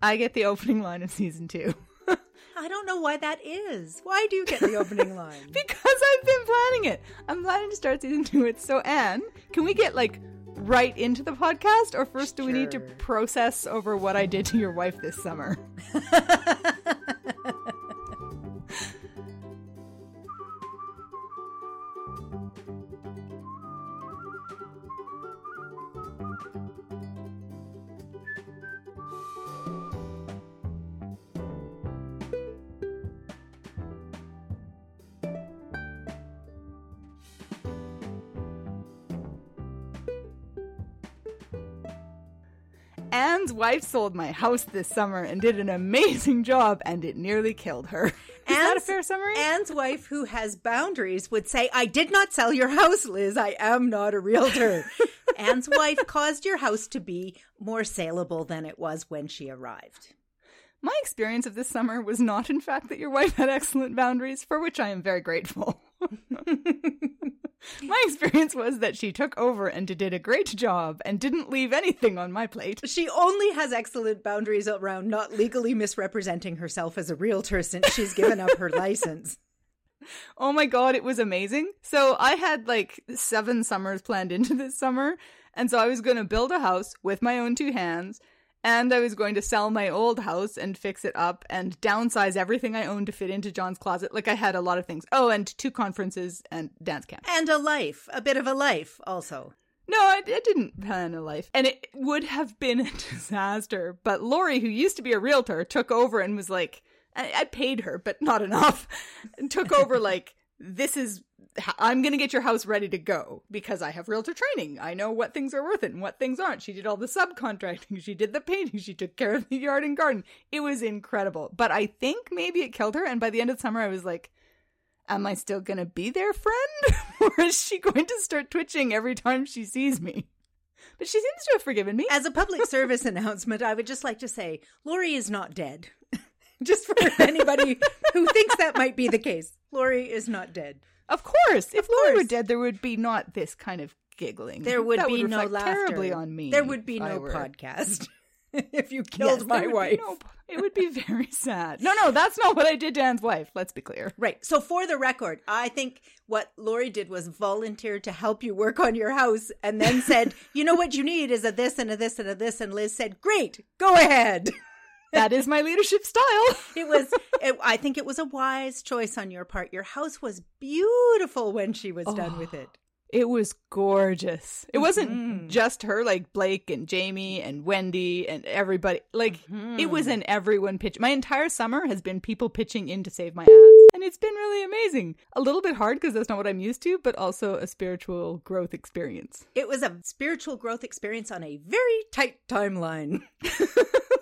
I get the opening line of season two. I don't know why that is. Why do you get the opening line? because I've been planning it. I'm planning to start season two with. So, Anne, can we get like right into the podcast, or first do we need to process over what I did to your wife this summer? wife sold my house this summer and did an amazing job, and it nearly killed her. Is that a fair summary? Anne's wife, who has boundaries, would say, I did not sell your house, Liz. I am not a realtor. Anne's wife caused your house to be more saleable than it was when she arrived. My experience of this summer was not, in fact, that your wife had excellent boundaries, for which I am very grateful. my experience was that she took over and did a great job and didn't leave anything on my plate. She only has excellent boundaries around not legally misrepresenting herself as a realtor since she's given up her license. Oh my god, it was amazing. So I had like seven summers planned into this summer, and so I was going to build a house with my own two hands, and I was going to sell my old house and fix it up and downsize everything I owned to fit into John's closet. Like I had a lot of things. Oh, and two conferences and dance camp. And a life, a bit of a life also. No, I, I didn't plan a life. And it would have been a disaster. But Lori, who used to be a realtor, took over and was like, I, I paid her, but not enough. And took over like, this is, I'm going to get your house ready to go because I have realtor training. I know what things are worth it and what things aren't. She did all the subcontracting. She did the painting. She took care of the yard and garden. It was incredible. But I think maybe it killed her. And by the end of the summer, I was like, am I still going to be their friend? or is she going to start twitching every time she sees me? But she seems to have forgiven me. As a public service announcement, I would just like to say Lori is not dead. Just for anybody who thinks that might be the case. Lori is not dead. Of course. If Lori were dead, there would be not this kind of giggling. There would That be no laughter. terribly on me. There would be no podcast if you killed there my wife. no- it would be very sad. No, no, that's not what I did to Anne's wife. Let's be clear. Right. So for the record, I think what Lori did was volunteer to help you work on your house and then said, you know what you need is a this and a this and a this. And Liz said, great, go ahead. That is my leadership style. It was, it, I think it was a wise choice on your part. Your house was beautiful when she was done with it. It was gorgeous. It wasn't Mhm. just her, like Blake and Jamie and Wendy and everybody. Like, it was an everyone pitch. My entire summer has been people pitching in to save my ass. And it's been really amazing. A little bit hard because that's not what I'm used to, but also a spiritual growth experience. It was a spiritual growth experience on a very tight timeline.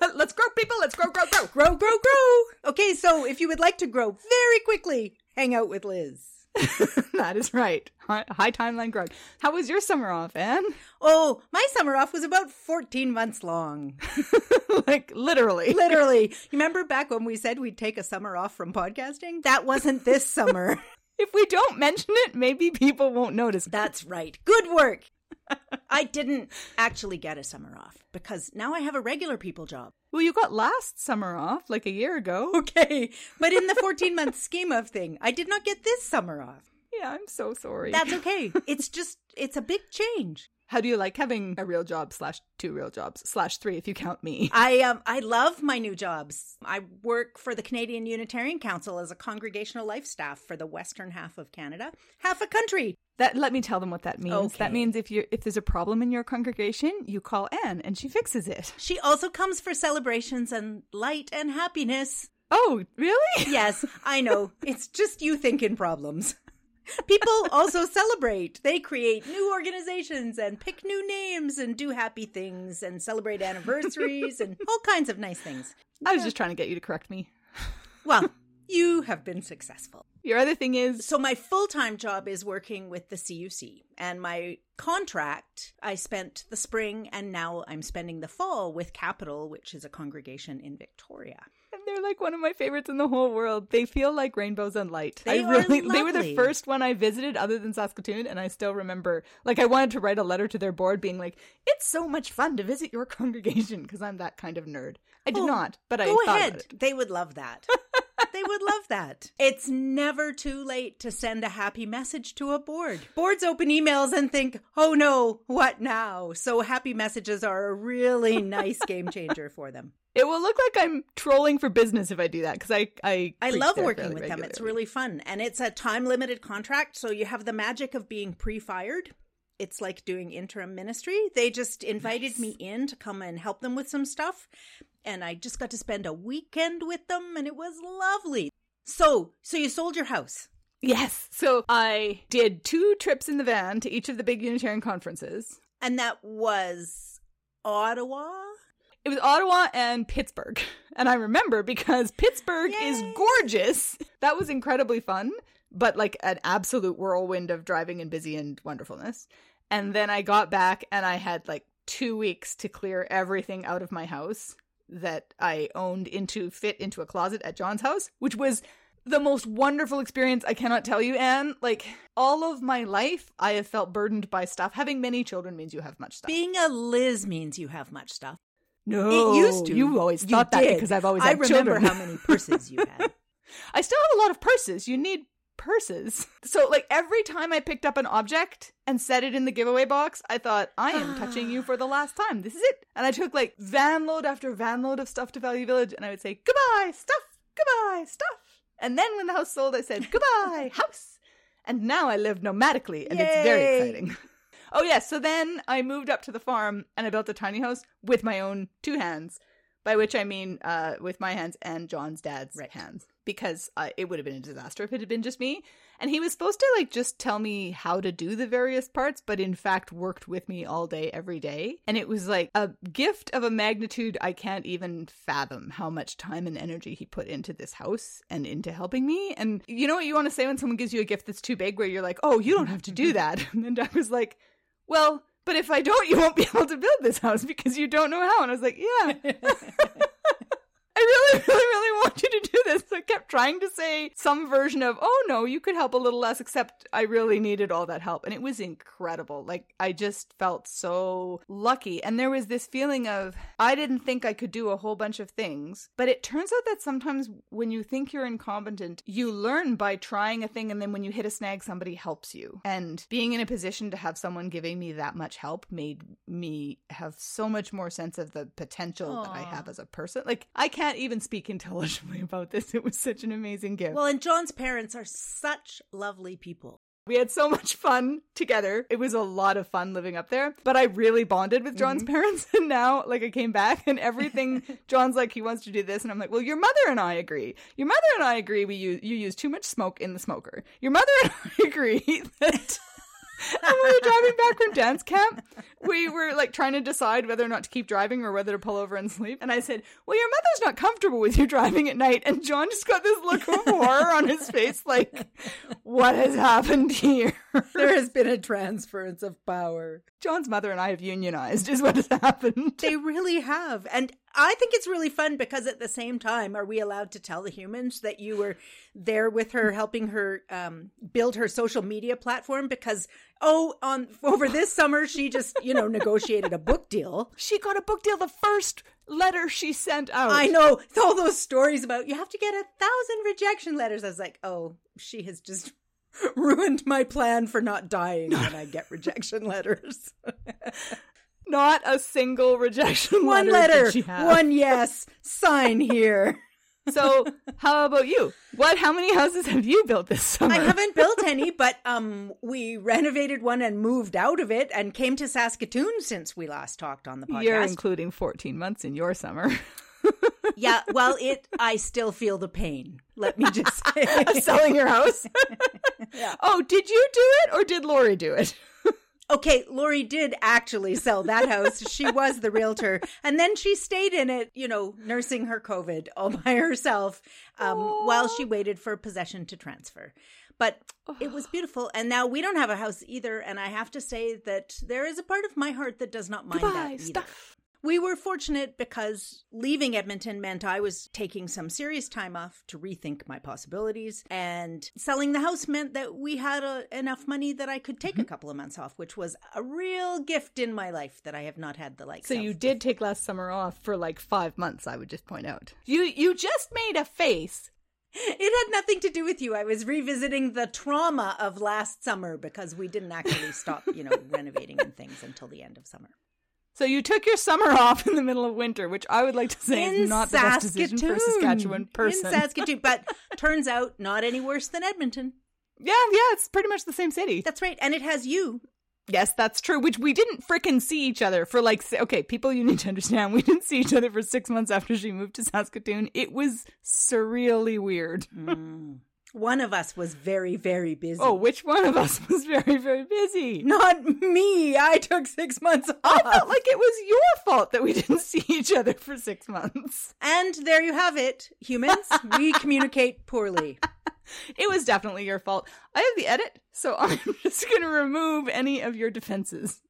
Let's grow, people. Let's grow, grow, grow. Grow, grow, grow. Okay, so if you would like to grow very quickly, hang out with Liz. that is right. High, high timeline growth. How was your summer off, Anne? Oh, my summer off was about 14 months long. like, literally. Literally. You remember back when we said we'd take a summer off from podcasting? That wasn't this summer. If we don't mention it, maybe people won't notice. That's right. Good work. I didn't actually get a summer off because now I have a regular people job. Well, you got last summer off, like a year ago. Okay. But in the 14 month scheme of thing, I did not get this summer off. Yeah, I'm so sorry. That's okay. It's just, it's a big change. How do you like having a real job slash two real jobs slash three if you count me? I um I love my new jobs. I work for the Canadian Unitarian Council as a congregational life staff for the western half of Canada, half a country. That let me tell them what that means. Okay. That means if you if there's a problem in your congregation, you call Anne and she fixes it. She also comes for celebrations and light and happiness. Oh, really? Yes, I know. It's just you thinking problems. People also celebrate. They create new organizations and pick new names and do happy things and celebrate anniversaries and all kinds of nice things. I was just trying to get you to correct me. Well, you have been successful. Your other thing is So my full-time job is working with the CUC and my contract I spent the spring and now I'm spending the fall with Capital which is a congregation in Victoria. And they're like one of my favorites in the whole world. They feel like rainbows and light. They I really they were the first one I visited other than Saskatoon and I still remember like I wanted to write a letter to their board being like, "It's so much fun to visit your congregation" because I'm that kind of nerd. I did Oh, not, but I Go thought ahead. They would love that. they would love that. It's never too late to send a happy message to a board. Boards open emails and think, oh no, what now? So happy messages are a really nice game changer for them. It will look like I'm trolling for business if I do that because I I I love working fairly with them. It's really fun. And it's a time limited contract. So you have the magic of being pre fired. It's like doing interim ministry. They just invited me in to come and help them with some stuff. And I just got to spend a weekend with them and it was lovely. So, so you sold your house. Yes. So I did two trips in the van to each of the big Unitarian conferences. And that was Ottawa? It was Ottawa and Pittsburgh. And I remember because Pittsburgh is gorgeous. That was incredibly fun, but like an absolute whirlwind of driving and busy and wonderfulness. And then I got back and I had like two weeks to clear everything out of my house that I owned into fit into a closet at John's house, which was the most wonderful experience I cannot tell you, Anne. Like all of my life, I have felt burdened by stuff. Having many children means you have much stuff. Being a Liz means you have much stuff. no, it used to. You always You thought that did. because I've always had I remember children. how many purses you had. I still have a lot of purses. You need purses. So, like, every time I picked up an object and set it in the giveaway box, I thought, I am touching you for the last time. This is it. And I took, like, van load after van load of stuff to Value Village, and I would say, goodbye, stuff, goodbye, stuff. And then when the house sold, I said, goodbye, house. And now I live nomadically, and it's very exciting. Oh, yes. so then I moved up to the farm and I built a tiny house with my own two hands, by which I mean uh, with my hands and John's dad's Right. hands, because uh, it would have been a disaster if it had been just me. And he was supposed to like just tell me how to do the various parts, but in fact worked with me all day, every day. And it was like a gift of a magnitude I can't even fathom how much time and energy he put into this house and into helping me. And you know what you want to say when someone gives you a gift that's too big, where you're like, oh, you don't have to do that. And I was like, well, but if I don't, you won't be able to build this house because you don't know how. And I was like, yeah. I really, really, really want you to do this. I kept trying to say some version of, oh no, you could help a little less, except I really needed all that help. And it was incredible. Like, I just felt so lucky. And there was this feeling of, I didn't think I could do a whole bunch of things. But it turns out that sometimes when you think you're incompetent, you learn by trying a thing. And then when you hit a snag, somebody helps you. And being in a position to have someone giving me that much help made me have so much more sense of the potential that I have as a person. Like, I can't even speak intelligently about this. It was such an amazing gift. Well, and John's parents are such lovely people. we had so much fun together. It was a lot of fun living up there. But I really bonded with John's mm-hmm. parents. And now, like, I came back and everything, John's like, he wants to do this. And I'm like, well, your mother and I agree. Your mother and I agree we use, you use too much smoke in the smoker. Your mother and I agree that. And we were driving back from dance camp. We were like trying to decide whether or not to keep driving or whether to pull over and sleep. And I said, Well, your mother's not comfortable with you driving at night. And John just got this look of horror on his face like, What has happened here? There has been a transference of power. John's mother and I have unionized, is what has happened. They really have. And I think it's really fun because at the same time, are we allowed to tell the humans that you were there with her, helping her um, build her social media platform? Because, oh, on over this summer, she just, you know, negotiated a book deal. She got a book deal the first letter she sent out. I know all those stories about you have to get a thousand rejection letters. I was like, oh, she has just ruined my plan for not dying when I get rejection letters. Not a single rejection one letter. letter, one yes, sign here. So, how about you? What? How many houses have you built this summer? I haven't built any, but um, we renovated one and moved out of it and came to Saskatoon since we last talked on the podcast. You're including 14 months in your summer. Yeah, well, it. I still feel the pain. Let me just say. of selling your house. Yeah. Oh, did you do it or did Lori do it? Okay, Lori did actually sell that house. She was the realtor. And then she stayed in it, you know, nursing her COVID all by herself um, while she waited for possession to transfer. But it was beautiful. And now we don't have a house either. And I have to say that there is a part of my heart that does not mind that either. stuff. We were fortunate because leaving Edmonton meant I was taking some serious time off to rethink my possibilities. And selling the house meant that we had a, enough money that I could take Mm-hmm. a couple of months off, which was a real gift in my life that I have not had the like. So you did take last summer off for like five months. I would just point out. You you just made a face. It had nothing to do with you. I was revisiting the trauma of last summer because we didn't actually stop, you know, renovating and things until the end of summer. So you took your summer off in the middle of winter, which I would like to say is not the best decision for a Saskatchewan person. In Saskatoon, but turns out not any worse than Edmonton. yeah, yeah, it's pretty much the same city. That's right, and it has you. Yes, that's true. Which we didn't frickin' see each other for like. Okay, people, you need to understand. We didn't see each other for six months after she moved to Saskatoon. It was surreally weird. Mm. One of us was very, very busy. Oh, which one of us was very, very busy? not me. I took six months off. I felt like it was your fault that we didn't see each other for six months. and there you have it, humans. we communicate poorly. It was definitely your fault. I have the edit, so I'm just going to remove any of your defenses.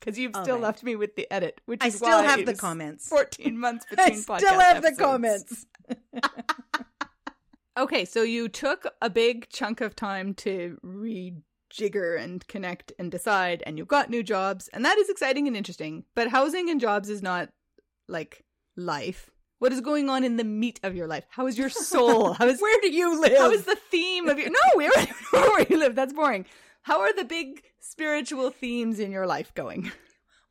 Because you've All still right. left me with the edit, which I is still why have the comments. 14 months between I still have the comments. Okay, so you took a big chunk of time to rejigger and connect and decide, and you got new jobs, and that is exciting and interesting. But housing and jobs is not like life. What is going on in the meat of your life? How is your soul? How is Where do you live? how is the theme of your No, we already know where you live. That's boring. How are the big spiritual themes in your life going?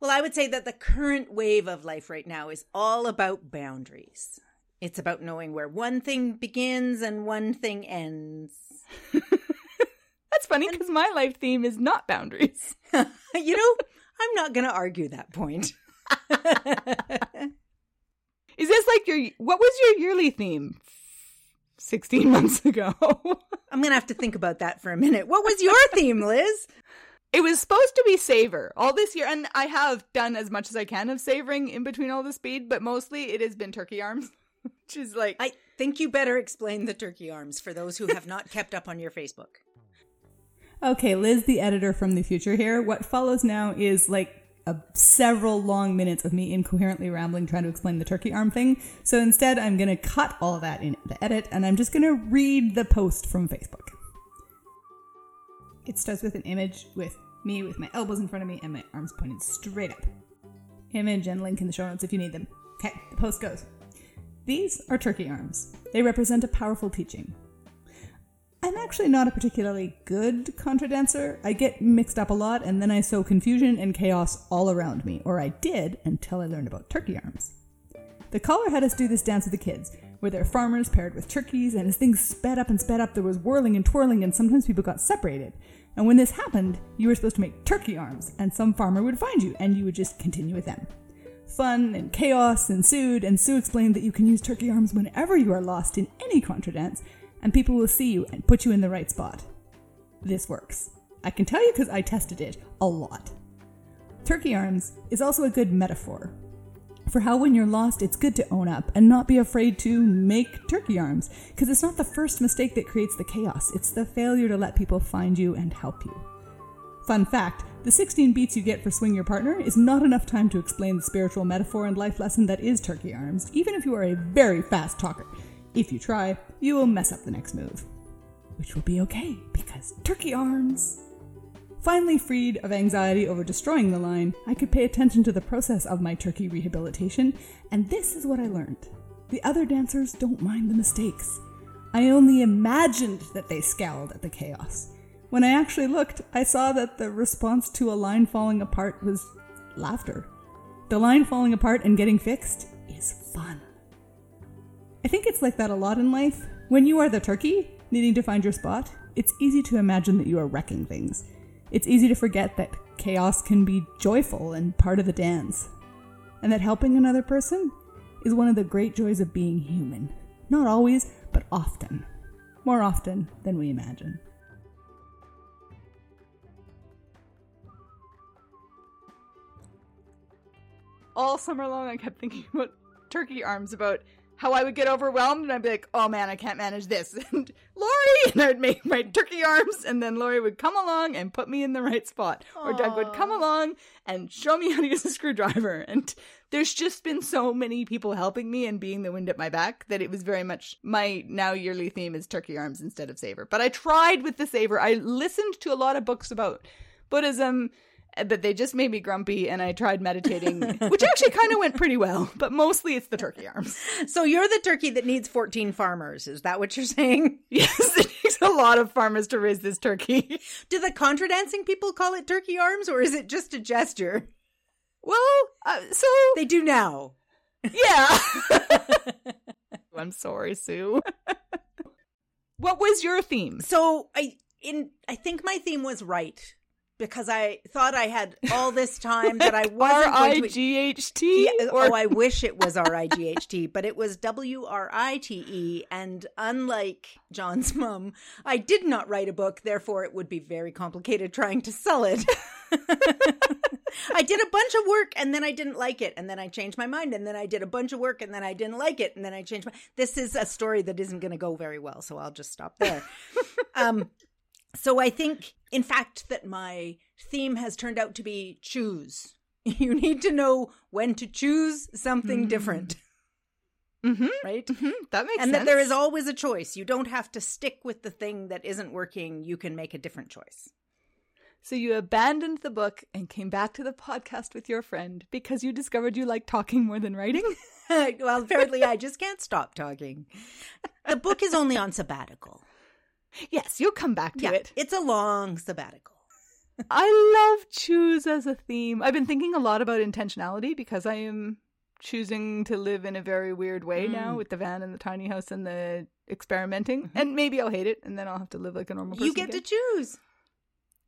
Well, I would say that the current wave of life right now is all about boundaries. It's about knowing where one thing begins and one thing ends. That's funny because my life theme is not boundaries. you know, I'm not going to argue that point. Is this like your what was your yearly theme 16 months ago? I'm going to have to think about that for a minute. What was your theme, Liz? it was supposed to be savor all this year and I have done as much as I can of savoring in between all the speed, but mostly it has been turkey arms, which is like I think you better explain the turkey arms for those who have not kept up on your Facebook. Okay, Liz, the editor from the future here. What follows now is like a several long minutes of me incoherently rambling trying to explain the turkey arm thing. So instead, I'm going to cut all of that in the edit and I'm just going to read the post from Facebook. It starts with an image with me with my elbows in front of me and my arms pointed straight up. Image and link in the show notes if you need them. Okay, the post goes. These are turkey arms. They represent a powerful teaching. I'm actually not a particularly good contra dancer. I get mixed up a lot and then I sow confusion and chaos all around me, or I did until I learned about turkey arms. The caller had us do this dance with the kids, where they're farmers paired with turkeys, and as things sped up and sped up, there was whirling and twirling, and sometimes people got separated. And when this happened, you were supposed to make turkey arms, and some farmer would find you, and you would just continue with them. Fun and chaos ensued, and Sue explained that you can use turkey arms whenever you are lost in any contra dance, and people will see you and put you in the right spot. This works. I can tell you because I tested it a lot. Turkey arms is also a good metaphor for how when you're lost, it's good to own up and not be afraid to make turkey arms, because it's not the first mistake that creates the chaos, it's the failure to let people find you and help you. Fun fact the 16 beats you get for Swing Your Partner is not enough time to explain the spiritual metaphor and life lesson that is turkey arms, even if you are a very fast talker. If you try, you will mess up the next move. Which will be okay, because turkey arms! Finally freed of anxiety over destroying the line, I could pay attention to the process of my turkey rehabilitation, and this is what I learned. The other dancers don't mind the mistakes. I only imagined that they scowled at the chaos. When I actually looked, I saw that the response to a line falling apart was laughter. The line falling apart and getting fixed is fun. I think it's like that a lot in life. When you are the turkey, needing to find your spot, it's easy to imagine that you are wrecking things. It's easy to forget that chaos can be joyful and part of the dance. And that helping another person is one of the great joys of being human. Not always, but often. More often than we imagine. All summer long I kept thinking about turkey arms about how I would get overwhelmed and I'd be like, oh man, I can't manage this. And Lori, and I'd make my turkey arms, and then Lori would come along and put me in the right spot. Or Doug would come along and show me how to use a screwdriver. And there's just been so many people helping me and being the wind at my back that it was very much my now yearly theme is turkey arms instead of savor. But I tried with the savor. I listened to a lot of books about Buddhism but they just made me grumpy and I tried meditating, which actually kind of went pretty well, but mostly it's the turkey arms. So you're the turkey that needs 14 farmers. Is that what you're saying? Yes, it takes a lot of farmers to raise this turkey. Do the contra dancing people call it turkey arms or is it just a gesture? Well, uh, so They do now. yeah. I'm sorry, Sue. what was your theme? So I in I think my theme was right because I thought I had all this time that I wasn't I going to G H T? Oh, I wish it was R I G H T, but it was W R I T E. And unlike John's mum, I did not write a book, therefore, it would be very complicated trying to sell it. I did a bunch of work and then I didn't like it, and then I changed my mind, and then I did a bunch of work and then I didn't like it, and then I changed my. This is a story that isn't going to go very well, so I'll just stop there. um, so I think, in fact, that my theme has turned out to be choose. You need to know when to choose something different, Mm-hmm. right? hmm That makes sense. and sense. that there is always a choice. You don't have to stick with the thing that isn't working. You can make a different choice. So you abandoned the book and came back to the podcast with your friend because you discovered you like talking more than writing? well, apparently, I just can't stop talking. The book is only on sabbatical. Yes, you'll come back to Yeah, it. it's a long sabbatical. I love choose as a theme. I've been thinking a lot about intentionality because I am choosing to live in a very weird way now Mm. with the van and the tiny house and the experimenting. And maybe I'll hate it and then I'll have to live like a normal person. You get again. to choose.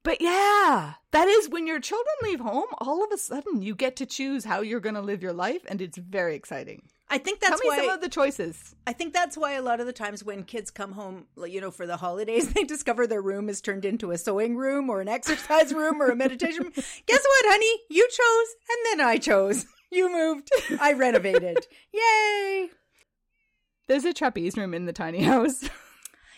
But yeah, that is when your children leave home, all of a sudden you get to choose how you're going to live your life and it's very exciting. I think that's Tell me why some of the choices. I think that's why a lot of the times when kids come home, you know, for the holidays, they discover their room is turned into a sewing room or an exercise room or a meditation room. Guess what, honey? You chose, and then I chose. You moved. I renovated. Yay! There's a trapeze room in the tiny house.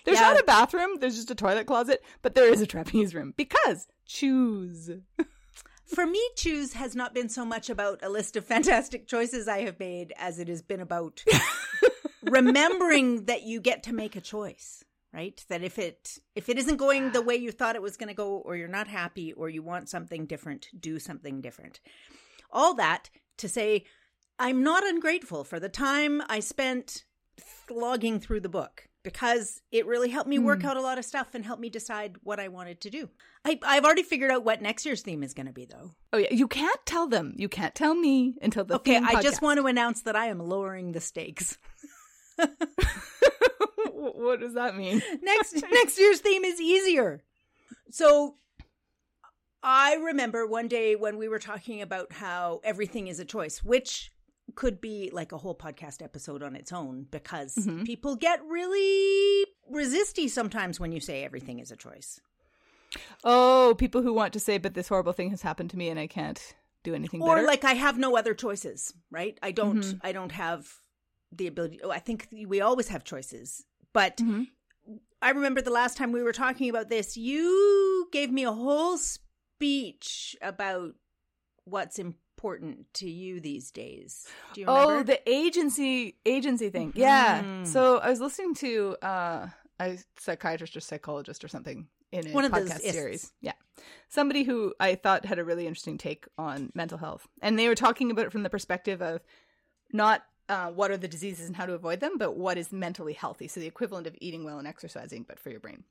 There's Yeah. not a bathroom, there's just a toilet closet, but there is a trapeze room because choose. For me, choose has not been so much about a list of fantastic choices I have made as it has been about remembering that you get to make a choice right that if it if it isn't going the way you thought it was going to go or you're not happy or you want something different do something different all that to say i'm not ungrateful for the time i spent slogging through the book because it really helped me work hmm. out a lot of stuff and help me decide what i wanted to do I, i've already figured out what next year's theme is going to be though Oh yeah, you can't tell them. You can't tell me until the okay i just want to announce that i am lowering the stakes what does that mean? next next year's theme is easier. So I remember one day when we were talking about how everything is a choice, which could be like a whole podcast episode on its own because Mhm. people get really resisty sometimes when you say everything is a choice. Oh, people who want to say, but this horrible thing has happened to me and I can't do anything better. Or better. like I have no other choices, right? I don't I don't have the ability oh, I think we always have choices. But Mhm. I remember the last time we were talking about this, you gave me a whole speech about what's important to you these days. Do you remember? Oh, the agency agency thing. Yeah. Mhm. So I was listening to uh, a psychiatrist or psychologist or something in a One of those podcast ists. series. Yeah. Somebody who I thought had a really interesting take on mental health. And they were talking about it from the perspective of not uh, what are the diseases and how to avoid them, but what is mentally healthy. So the equivalent of eating well and exercising, but for your brain.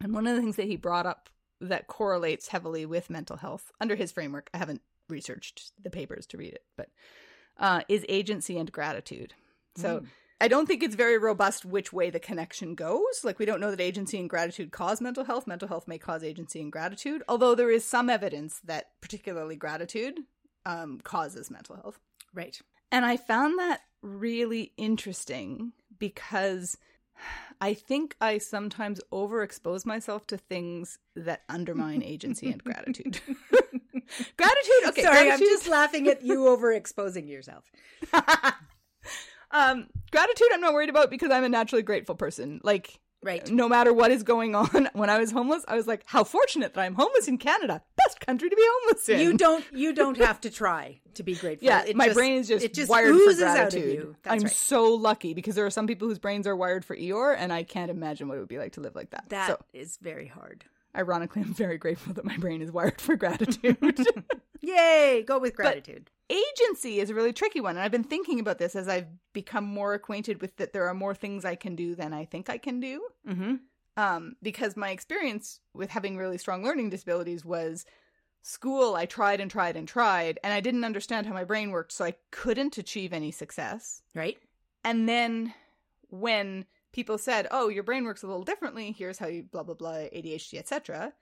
And one of the things that he brought up that correlates heavily with mental health under his framework, I haven't researched the papers to read it, but uh, is agency and gratitude. So Mm. I don't think it's very robust which way the connection goes. Like we don't know that agency and gratitude cause mental health. Mental health may cause agency and gratitude, although there is some evidence that particularly gratitude um, causes mental health. right. And I found that really interesting because I think I sometimes overexpose myself to things that undermine agency and gratitude. gratitude, okay. Sorry, I'm just laughing at you overexposing yourself. um, Gratitude, I'm not worried about because I'm a naturally grateful person. Like, Right. no matter what is going on, when I was homeless, I was like, how fortunate that I'm homeless in Canada. Best country to be homeless in. You don't you don't have to try to be grateful. Yeah, It my just- brain is just, it just wired for oozes out of gratitude. I'm right. so lucky because there are some people whose brains are wired for Eeyore, and I can't imagine what it would be like to live like that. That so, is very hard. Ironically, I'm very grateful that my brain is wired for gratitude. Yay! Go with gratitude. agency is a really tricky one and i've been thinking about this as i've become more acquainted with that there are more things i can do than i think i can do mm-hmm. um, because my experience with having really strong learning disabilities was school i tried and tried and tried and i didn't understand how my brain worked so i couldn't achieve any success Right. and then when people said oh your brain works a little differently here's how you blah blah blah adhd etc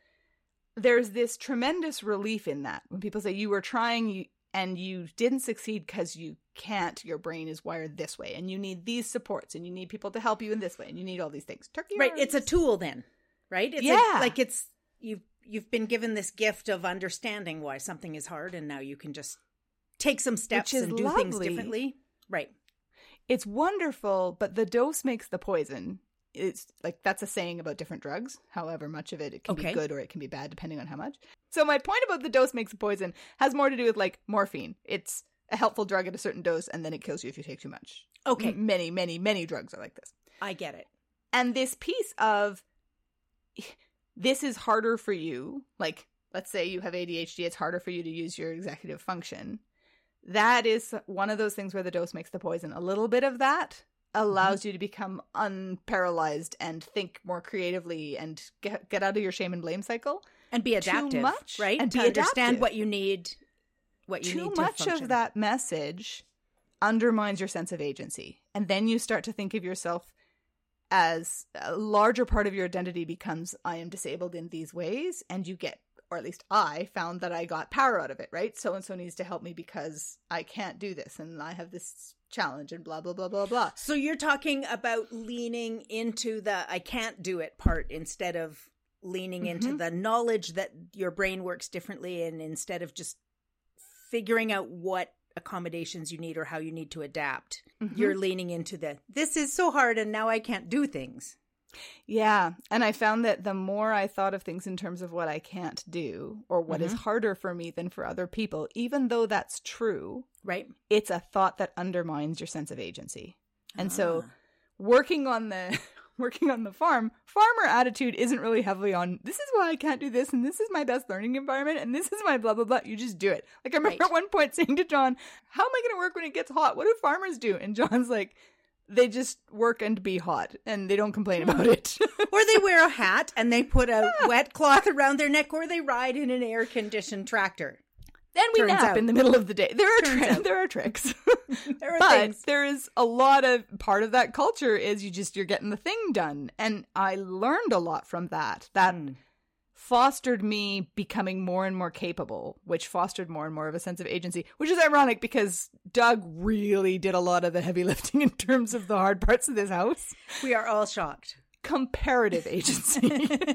there's this tremendous relief in that when people say you were trying and you didn't succeed because you can't your brain is wired this way and you need these supports and you need people to help you in this way and you need all these things turkey Right. It's a tool then. Right. It's a- Yeah. like it's you've you've been given this gift of understanding why something is hard, and now you can just take some steps and do things differently. Right. It's wonderful but the dose makes the poison it's like that's a saying about different drugs however much of it it can Okay. be good or it can be bad depending on how much so my point about the dose makes the poison has more to do with like morphine it's a helpful drug at a certain dose and then it kills you if you take too much Okay. Many many many drugs are like this I get it. and this piece of this is harder for you like let's say you have adhd it's harder for you to use your executive function that is one of those things where the dose makes the poison a little bit of that allows mm-hmm. you to become unparalyzed and think more creatively and get, get out of your shame and blame cycle And be Too adaptive. much, right? and to be understand adaptive. what you need. What you too need to much function. of that message undermines your sense of agency and then you start to think of yourself as a larger part of your identity becomes i am disabled in these ways and you get or at least i found that i got power out of it right so and so needs to help me because i can't do this and i have this challenge and blah blah blah blah blah So you're talking about leaning into the I can't do it part instead of leaning into Mhm. the knowledge that your brain works differently and instead of just figuring out what accommodations you need or how you need to adapt. Mhm. You're leaning into the this is so hard and now I can't do things. Yeah. And I found that the more I thought of things in terms of what I can't do or what is Mhm. harder for me than for other people, even though that's true, Right? it's a thought that undermines your sense of agency. And so Ah. working on the working on the farm, farmer attitude isn't really heavily on this is why I can't do this and this is my best learning environment and this is my blah blah blah. You just do it. Like I remember Right. at one point saying to John, How am I gonna work when it gets hot? What do farmers do? And John's like, they just work and be hot and they don't complain about it. or they wear a hat and they put a wet cloth around their neck or they ride in an air conditioned tractor. Then we Turns nap out. in the middle of the day. There are out. there are tricks. There are but things. there is a lot of part of that culture is you just you're getting the thing done and i learned a lot from that that Hmm. Fostered me becoming more and more capable which fostered more and more of a sense of agency which is ironic because doug really did a lot of the heavy lifting in terms of the hard parts of this house. We are all shocked. comparative agency.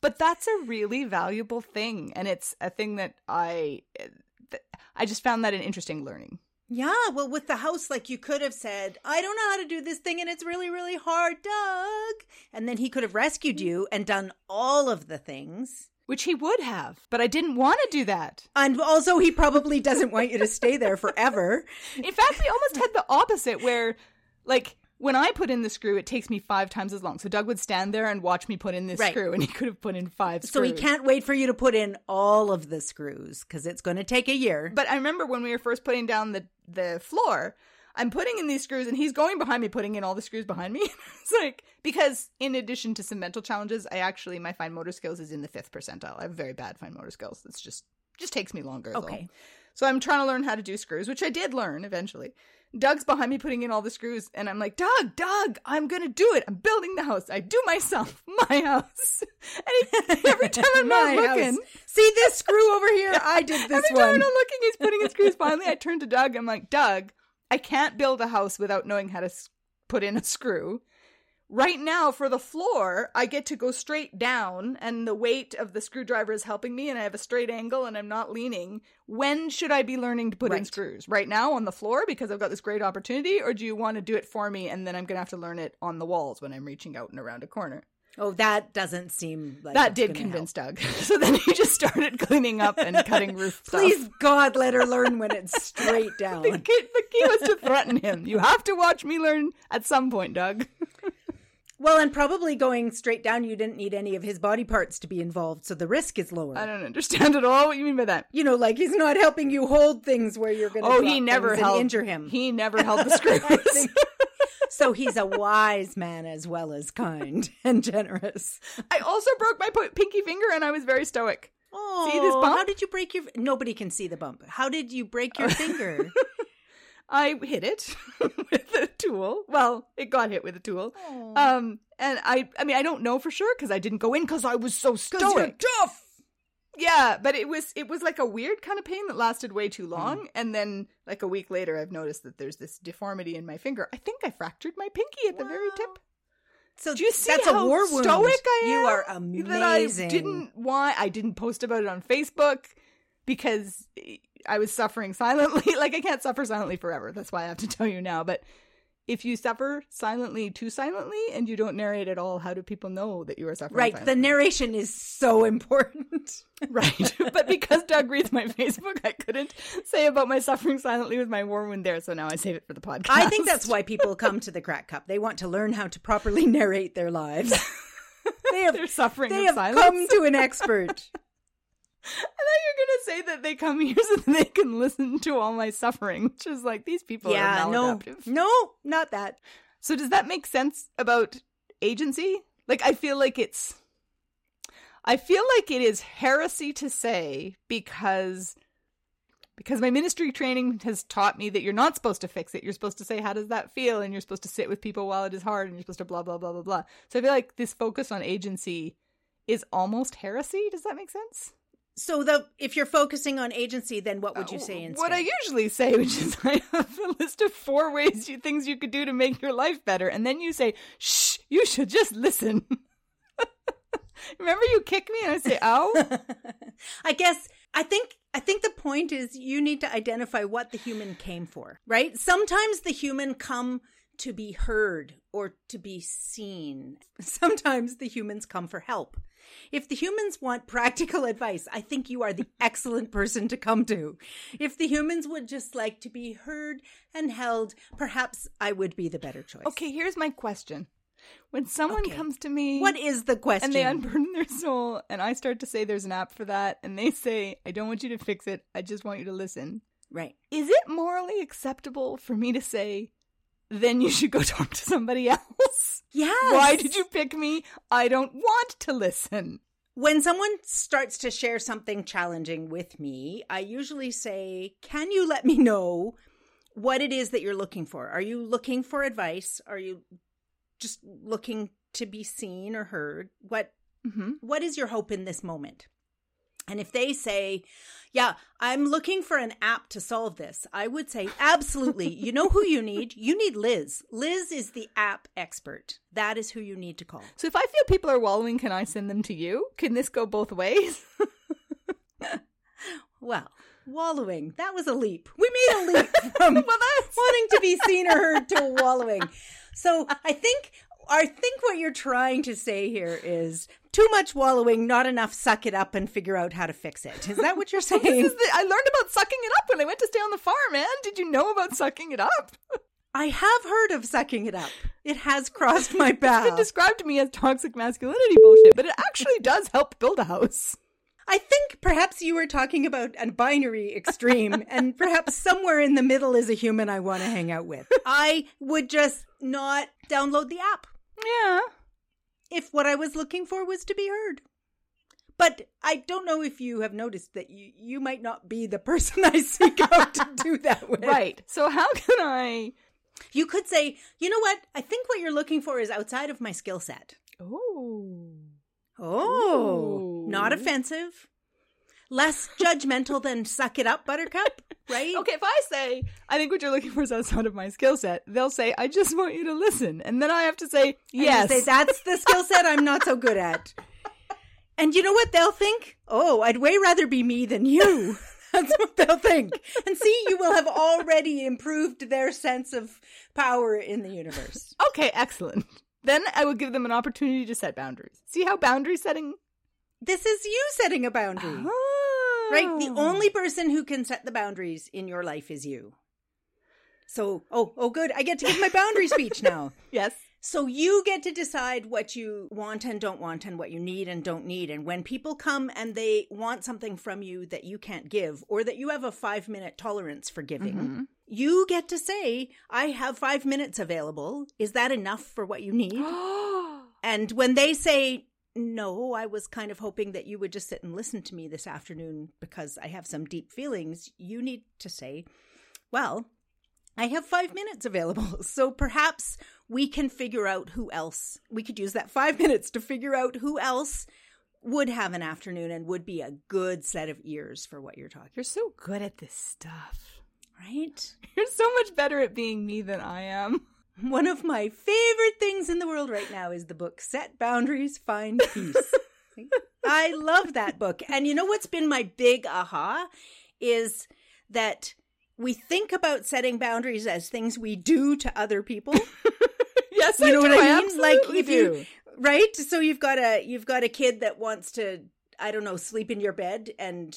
But that's a really valuable thing and it's a thing that i i just found that an interesting learning Yeah, well, with the house, like you could have said, I don't know how to do this thing and it's really, really hard, Doug. And then he could have rescued mm. you and done all of the things. which he would have but i didn't want to do that And also, he probably doesn't want you to stay there forever. in fact we almost had the opposite where like when i put in the screw it takes me five times as long so doug would stand there and watch me put in this Right. screw and he could have put in five So he can't wait for you to put in all of the screws because it's going to take a year. but i remember when we were first putting down the the floor i'm putting in these screws and he's going behind me putting in all the screws behind me it's like because in addition to some mental challenges i actually my fine motor skills is in the fifth percentile i have very bad fine motor skills it's just just takes me longer though. Okay. So I'm trying to learn how to do screws, which I did learn eventually. Doug's behind me putting in all the screws, and I'm like, Doug, Doug, I'm gonna do it. I'm building the house. I do myself, my house. And he, every time I'm not looking, house. See this screw over here? I did this every time I'm not looking, he's putting in screws. Finally, I turn to Doug. I'm like, Doug, I can't build a house without knowing how to put in a screw. Right now, for the floor, I get to go straight down, and the weight of the screwdriver is helping me, and I have a straight angle, and I'm not leaning. When should I be learning to put in screws? Right now on the floor because I've got this great opportunity, or do you want to do it for me, and then I'm going to have to learn it on the walls when I'm reaching out and around a corner? Oh, that doesn't seem like that did convince help. Doug. So then he just started cleaning up and cutting roof stuff. Please, God, let her learn when it's straight down. The key, the key was to threaten him. You have to watch me learn at some point, Doug. Well, and probably going straight down, you didn't need any of his body parts to be involved, so the risk is lower. I don't understand at all what you mean by that. you know, like he's not helping you hold things where you're going to Oh, he never held injure him. He never held the screws. so he's a wise man as well as kind and generous. I also broke my po- pinky finger, and I was very stoic. Oh, See this bump? How did you break your? Nobody can see the bump. How did you break your finger? I hit it with a tool. Well, it got hit with a tool. Oh. Um, and I, I mean, I don't know for sure because I didn't go in because I was so stoic. tough. Yeah, but it was it was like a weird kind of pain that lasted way too long, and then like a week later, I've noticed that there's this deformity in my finger. I think I fractured my pinky at the very tip. So Do you see that's how a war wound. stoic I am? You are amazing. That I didn't why I didn't post about it on Facebook because I was suffering silently. like I can't suffer silently forever. That's why I have to tell you now. But if you suffer silently too silently and you don't narrate at all, how do people know that you are suffering? Right. The narration is so important. right. but because Doug reads my Facebook, I couldn't say about my suffering silently with my war wound there. So now I save it for the podcast. I think that's why people come to the Cracked Cup. They want to learn how to properly narrate their lives. They have they're suffering. they have silence. come to an expert. I thought you were gonna say that they come here so that they can listen to all my suffering, which is like these people yeah, are no, no, not that. So does that make sense about agency? Like I feel like it's I feel like it is heresy to say because because my ministry training has taught me that you're not supposed to fix it. You're supposed to say, How does that feel? And you're supposed to sit with people while it is hard and you're supposed to blah blah blah blah blah. So I feel like this focus on agency is almost heresy. Does that make sense? So the if you're focusing on agency, then what would you say instead? Uh, What I usually say, which is I have a list of four ways you things you could do to make your life better, and then you say, "Shh, you should just listen." Remember, you kick me and I say, "Ow." I guess I think I think the point is you need to identify what the human came for, right? Sometimes the human come to be heard or to be seen. Sometimes the humans come for help. If the humans want practical advice, I think you are the excellent person to come to. If the humans would just like to be heard and held, perhaps I would be the better choice. okay, here's my question: When someone Okay. comes to me, What is the question? and they unburden their soul, and I start to say there's an app for that, and they say, "I don't want you to fix it. I just want you to listen." right. Is it morally acceptable for me to say? Then you should go talk to somebody else. Yes. Why did you pick me? I don't want to listen. When someone starts to share something challenging with me, I usually say, Can you let me know what it is that you're looking for? Are you looking for advice? Are you just looking to be seen or heard? What Mm-hmm. what is your hope in this moment? And if they say, Yeah, I'm looking for an app to solve this, I would say, Absolutely. you know who you need? You need Liz. Liz is the app expert. That is who you need to call. So if I feel people are wallowing, can I send them to you? Can this go both ways? Well, wallowing. That was a leap. We made a leap from well, wanting to be seen or heard to wallowing. So I think I think what you're trying to say here is too much wallowing, not enough suck it up and figure out how to fix it. Is that what you're saying? the, I learned about sucking it up when I went to stay on the farm, man. Did you know about sucking it up? I have heard of sucking it up. It has crossed my path. It's been described to me as toxic masculinity bullshit, but it actually does help build a house. I think perhaps you were talking about a binary extreme, and perhaps somewhere in the middle is a human I want to hang out with. I would just not download the app. Yeah. If what I was looking for was to be heard. But I don't know if you have noticed that you, you might not be the person I seek out to do that with. Right. So how can I You could say, you know what? I think what you're looking for is outside of my skill set. Oh. Oh, not offensive. Less judgmental than suck it up, buttercup, right? Okay, if I say, I think what you're looking for is outside of my skill set, they'll say, I just want you to listen. And then I have to say, yes. say, that's the skill set I'm not so good at. And you know what they'll think? Oh, I'd way rather be me than you. That's what they'll think. And see, you will have already improved their sense of power in the universe. okay, excellent. Then I will give them an opportunity to set boundaries. See how boundary setting. This is you setting a boundary. Oh. Right? The only person who can set the boundaries in your life is you. So, oh, oh, good. I get to give my boundary speech now. Yes. So you get to decide what you want and don't want and what you need and don't need. And when people come and they want something from you that you can't give or that you have a five minute tolerance for giving, mm-hmm. you get to say, I have five minutes available. Is that enough for what you need? And when they say, no, I was kind of hoping that you would just sit and listen to me this afternoon because I have some deep feelings, you need to say, well, I have five minutes available. So perhaps we can figure out who else. We could use that five minutes to figure out who else would have an afternoon and would be a good set of ears for what you're talking You're so good at this stuff. right? You're so much better at being me than I am. One of my favorite things in the world right now is the book Set Boundaries, Find Peace. I love that book. And you know what's been my big aha is that we think about setting boundaries as things we do to other people. yes, You I know do. what I mean? Like if do. you right? So you've got a you've got a kid that wants to I don't know, sleep in your bed and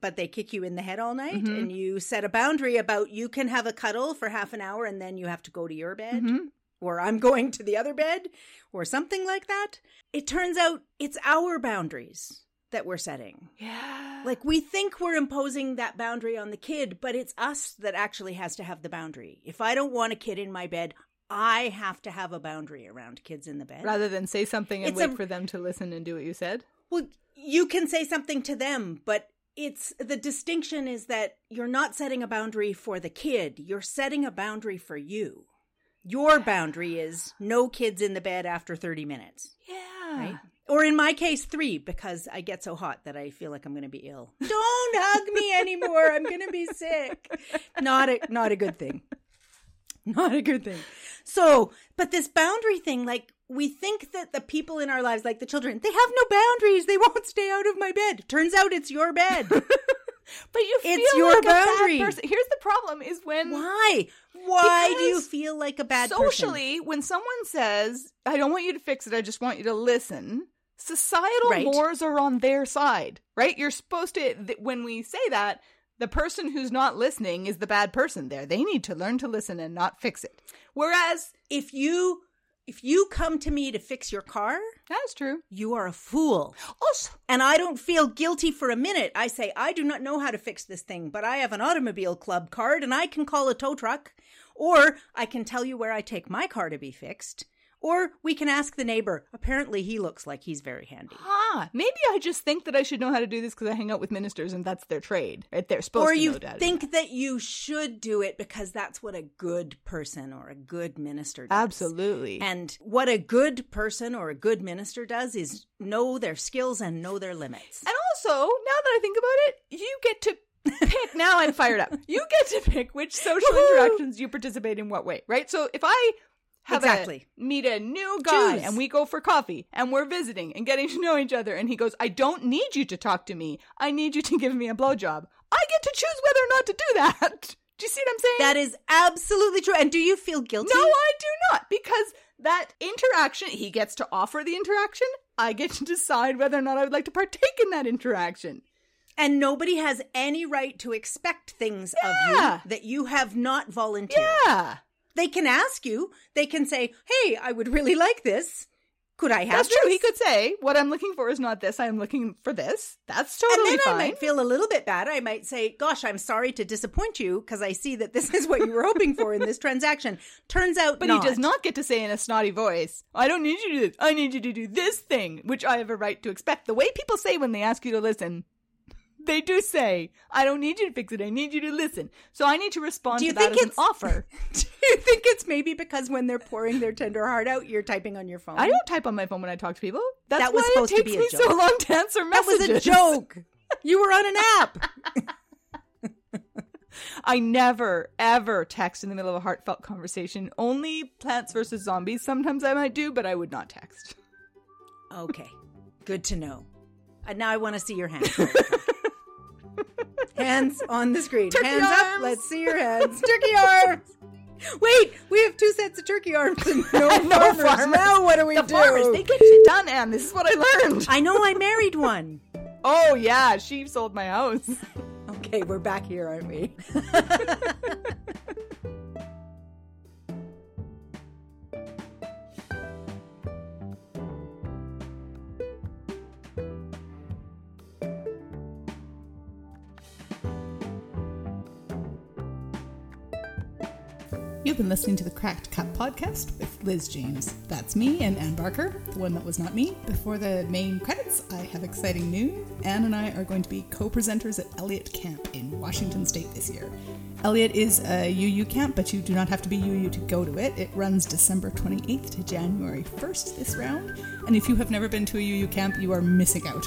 but they kick you in the head all night Mhm. and you set a boundary about you can have a cuddle for half an hour and then you have to go to your bed Mhm. or I'm going to the other bed or something like that. It turns out it's our boundaries that we're setting. Yeah. Like we think we're imposing that boundary on the kid, but it's us that actually has to have the boundary. If I don't want a kid in my bed, I have to have a boundary around kids in the bed. rather than say something and It's wait a- for them to listen and do what you said. Well, you can say something to them, but it's the distinction is that you're not setting a boundary for the kid, you're setting a boundary for you. Your boundary is no kids in the bed after 30 minutes, Yeah. right? Or in my case, three, because I get so hot that I feel like I'm going to be ill. Don't hug me anymore. I'm going to be sick. Not a, not a good thing. Not a good thing. So, but this boundary thing, like, we think that the people in our lives, like the children, they have no boundaries. They won't stay out of my bed. Turns out it's your bed. But you feel It's your like a bad boundary. person. Here's the problem: is when Why? Why do you feel like a bad person? socially, when someone says, "I don't want you to fix it. I just want you to listen," societal Right. mores are on their side, right? You're supposed to. Th- when we say that, the person who's not listening is the bad person. There, they need to learn to listen and not fix it. Whereas If you if you come to me to fix your car, that's true. you are a fool. Oh, also, And I don't feel guilty for a minute. I say, I do not know how to fix this thing, but I have an automobile club card and I can call a tow truck. Or I can tell you where I take my car to be fixed. Or we can ask the neighbor. Apparently, he looks like he's very handy. ah, maybe I just think that I should know how to do this because I hang out with ministers and that's their trade. Right? They're supposed Or to you know how to do think that you should do it because that's what a good person or a good minister does. Absolutely. And what a good person or a good minister does is know their skills and know their limits. And also, now that I think about it, you get to pick. now I'm fired up. You get to pick which social interactions you participate in what way, right? So if I have a- Exactly. meet a new guy and we go for coffee and we're visiting and getting to know each other and he goes, I don't need you to talk to me. I need you to give me a blowjob. I get to choose whether or not to do that. Do you see what I'm saying? That is absolutely true. And do you feel guilty? No, I do not, because that interaction, he gets to offer the interaction. I get to decide whether or not I would like to partake in that interaction. And nobody has any right to expect things Yeah. of you that you have not volunteered. Yeah. They can ask you, they can say, Hey, I would really like this. Could I have That's this? true. He could say, "What I'm looking for is not this. I'm looking for this." That's totally. And then fine. I might feel a little bit bad. I might say, Gosh, I'm sorry to disappoint you because I see that this is what you were hoping for in this transaction. Turns out, but not. he does not get to say in a snotty voice, "I don't need you to do this. I need you to do this thing," which I have a right to expect. The way people say when they ask you to listen, they do say, "I don't need you to fix it. I need you to listen." So I need to respond Do you to think that as an it's- offer. Do you think it's maybe because when they're pouring their tender heart out, you're typing on your phone? I don't type on my phone when I talk to people. That's That was why supposed it to be a me so joke. long to answer That was a joke. You were on an app. I never, ever text in the middle of a heartfelt conversation. Only Plants vs. Zombies sometimes I might do, but I would not text. Okay, good to know. And now I want to see your hands. hands on the screen. Turkey hands up. Let's see your hands. Turkey arms. Wait, we have two sets of turkey arms and no, No farmers. farmers. Now what do we the do? farmers, they get shit done, Anne. This is what I learned. I know I married one. Oh, yeah, she sold my house. Okay, we're back here, aren't we? You've been listening to the Cracked Cup podcast with Liz James. That's me and Anne Barker, the one that was not me. Before the main credits, I have exciting news. Anne and I are going to be co presenters at Eliot Camp in Washington State this year. Eliot is a UU camp, but you do not have to be UU to go to it. It runs December 28th to January 1st this round. And if you have never been to a UU camp, you are missing out.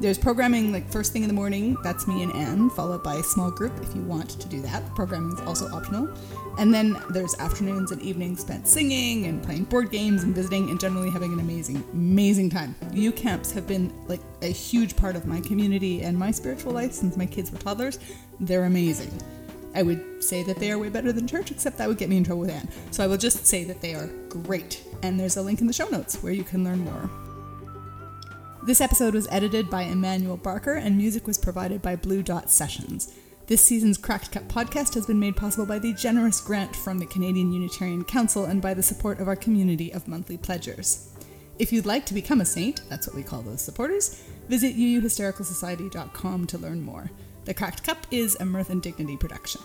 There's programming like first thing in the morning, that's me and Anne, followed by a small group if you want to do that. Programming is also optional. And then there's afternoons and evenings spent singing and playing board games and visiting and generally having an amazing, amazing time. U camps have been like a huge part of my community and my spiritual life since my kids were toddlers. They're amazing. I would say that they are way better than church, except that would get me in trouble with Anne. So I will just say that they are great. And there's a link in the show notes where you can learn more. This episode was edited by Emmanuel Barker and music was provided by Blue Dot Sessions. This season's Cracked Cup podcast has been made possible by the generous grant from the Canadian Unitarian Council and by the support of our community of monthly pledgers. If you'd like to become a saint, that's what we call those supporters, visit uuhystericalsociety.com to learn more. The Cracked Cup is a Mirth and Dignity production.